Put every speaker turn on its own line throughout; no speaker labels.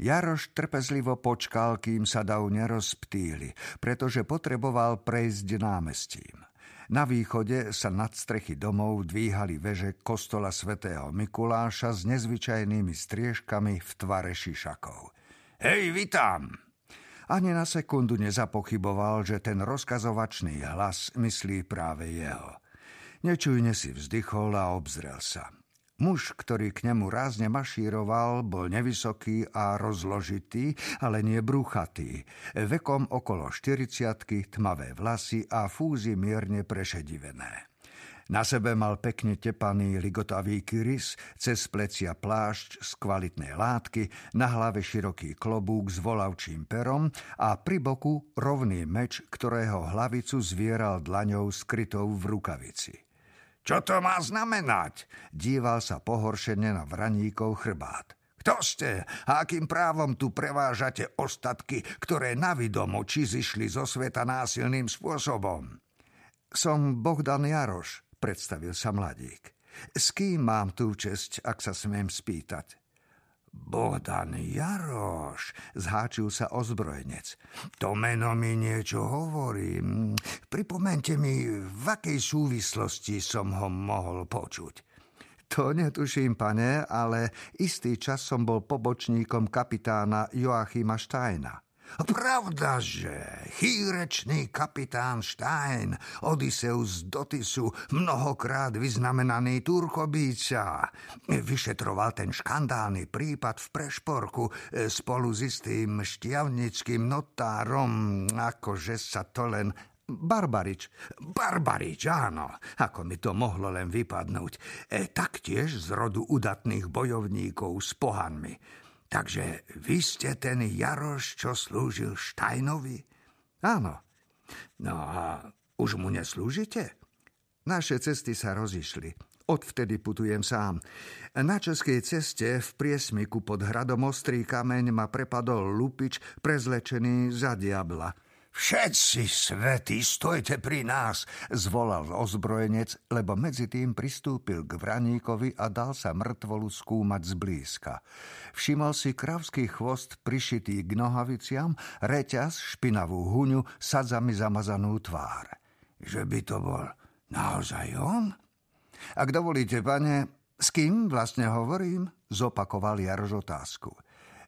Jaroš trpezlivo počkal, kým sa dav nerozptýli, pretože potreboval prejsť námestím. Na východe sa nad strechy domov dvíhali veže kostola svätého Mikuláša s nezvyčajnými striežkami v tvare šišakov. Hej, vitám! Ani na sekundu nezapochyboval, že ten rozkazovačný hlas myslí práve jeho. Nečujne si vzdychol a obzrel sa. Muž, ktorý k nemu rázne mašíroval, bol nevysoký a rozložitý, ale nie brúchatý. Vekom okolo 40 tmavé vlasy a fúzy mierne prešedivené. Na sebe mal pekne tepaný ligotavý kyris, cez plecia plášť z kvalitnej látky, na hlave široký klobúk s volavčím perom a pri boku rovný meč, ktorého hlavicu zvieral dlaňou skrytou v rukavici. Čo to má znamenať? Díval sa pohoršene na vraníkov chrbát. Kto ste a akým právom tu prevážate ostatky, ktoré navidomo či zišli zo sveta násilným spôsobom? Som Bohdan Jaroš, predstavil sa mladík. S kým mám tú česť, ak sa smiem spýtať? Bohdan Jaroš, zháčil sa ozbrojenec. To meno mi niečo hovorí. Pripomente mi, v akej súvislosti som ho mohol počuť. To netuším, pane, ale istý čas som bol pobočníkom kapitána Joachima Steina. Pravdaže, chýrečný kapitán Stein, Odysseus Dotisu, mnohokrát vyznamenaný Turkobíca, vyšetroval ten škandálny prípad v Prešporku e, spolu s istým šťavnickým notárom, akože sa to len Barbarič. Barbarič, áno, ako mi to mohlo len vypadnúť. E, taktiež z rodu udatných bojovníkov s pohanmi. Takže vy ste ten Jaroš, čo slúžil Štajnovi? Áno. No a už mu neslúžite? Naše cesty sa rozišli. Odvtedy putujem sám. Na českej ceste v priesmiku pod hradom Ostrý kameň ma prepadol lupič prezlečený za diabla. Všetci svety, stojte pri nás, zvolal ozbrojenec, lebo medzi tým pristúpil k vraníkovi a dal sa mŕtvolu skúmať zblízka. Všimol si kravský chvost prišitý k nohaviciam, reťaz, špinavú huňu, sadzami zamazanú tvár. Že by to bol naozaj on? Ak dovolíte, pane, s kým vlastne hovorím? Zopakoval Jarož otázku.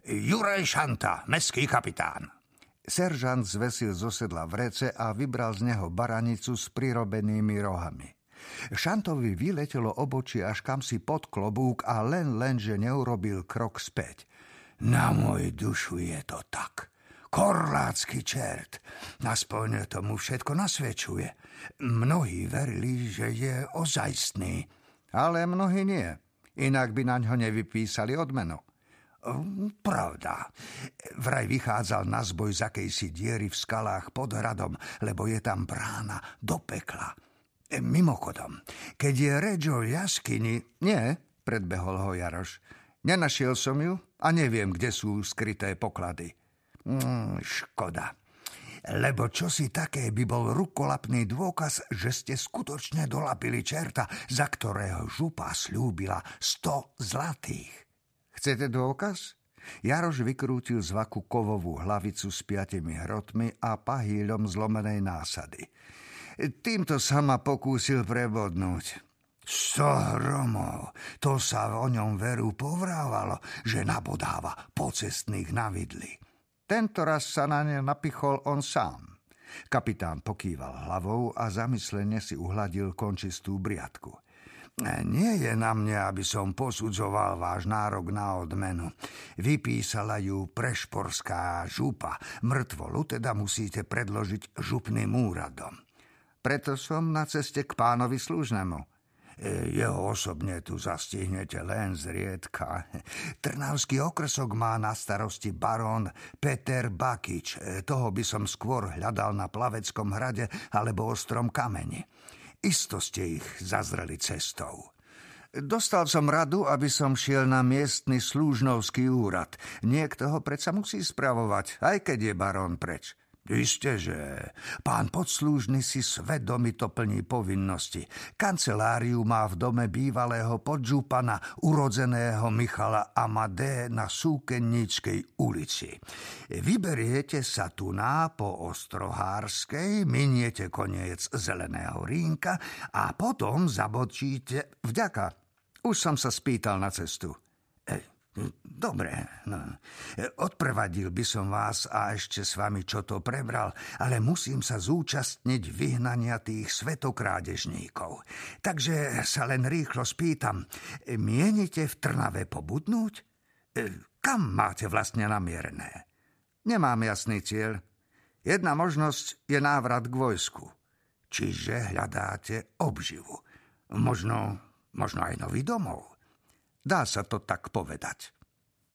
Juraj Šanta, meský kapitán. Seržant zvesil zo sedla vrece a vybral z neho baranicu s prirobenými rohami. Šantovi vyletelo obočie až kam si pod klobúk a len len, že neurobil krok späť. Na môj dušu je to tak. Korlácky čert. Aspoň tomu všetko nasvedčuje. Mnohí verili, že je ozajstný. Ale mnohí nie. Inak by na ňo nevypísali odmenu. Pravda. Vraj vychádzal na zboj z akejsi diery v skalách pod hradom, lebo je tam brána do pekla. E, mimochodom, keď je reč o jaskyni... Nie, predbehol ho Jaroš. Nenašiel som ju a neviem, kde sú skryté poklady. Mm, škoda. Lebo čo si také by bol rukolapný dôkaz, že ste skutočne dolapili čerta, za ktorého župa slúbila sto zlatých. Chcete dôkaz? Jaroš vykrútil z vaku kovovú hlavicu s piatimi hrotmi a pahýľom zlomenej násady. Týmto sa ma pokúsil prebodnúť. Sto hromov, to sa o ňom veru povrávalo, že nabodáva pocestných na vidli. Tento raz sa na ne napichol on sám. Kapitán pokýval hlavou a zamyslene si uhladil končistú briadku. Nie je na mne, aby som posudzoval váš nárok na odmenu. Vypísala ju prešporská župa. Mŕtvolu teda musíte predložiť župným úradom. Preto som na ceste k pánovi služnému. E, jeho osobne tu zastihnete len zriedka. Trnavský okresok má na starosti barón Peter Bakič. E, toho by som skôr hľadal na Plaveckom hrade alebo Ostrom kameni. Isto ste ich zazreli cestou. Dostal som radu, aby som šiel na miestny slúžnovský úrad. Niekto ho predsa musí spravovať, aj keď je barón preč. Isté, že pán podslúžny si svedomito plní povinnosti. Kanceláriu má v dome bývalého podžupana, urodzeného Michala Amadé na Súkenníckej ulici. Vyberiete sa tu na po Ostrohárskej, miniete koniec Zeleného rínka a potom zabočíte... Vďaka, už som sa spýtal na cestu. Dobre, no. Odprevadil by som vás a ešte s vami čo to prebral, ale musím sa zúčastniť vyhnania tých svetokrádežníkov. Takže sa len rýchlo spýtam, mienite v Trnave pobudnúť? E, kam máte vlastne namierené? Nemám jasný cieľ. Jedna možnosť je návrat k vojsku. Čiže hľadáte obživu. Možno, možno aj nový domov. Dá sa to tak povedať.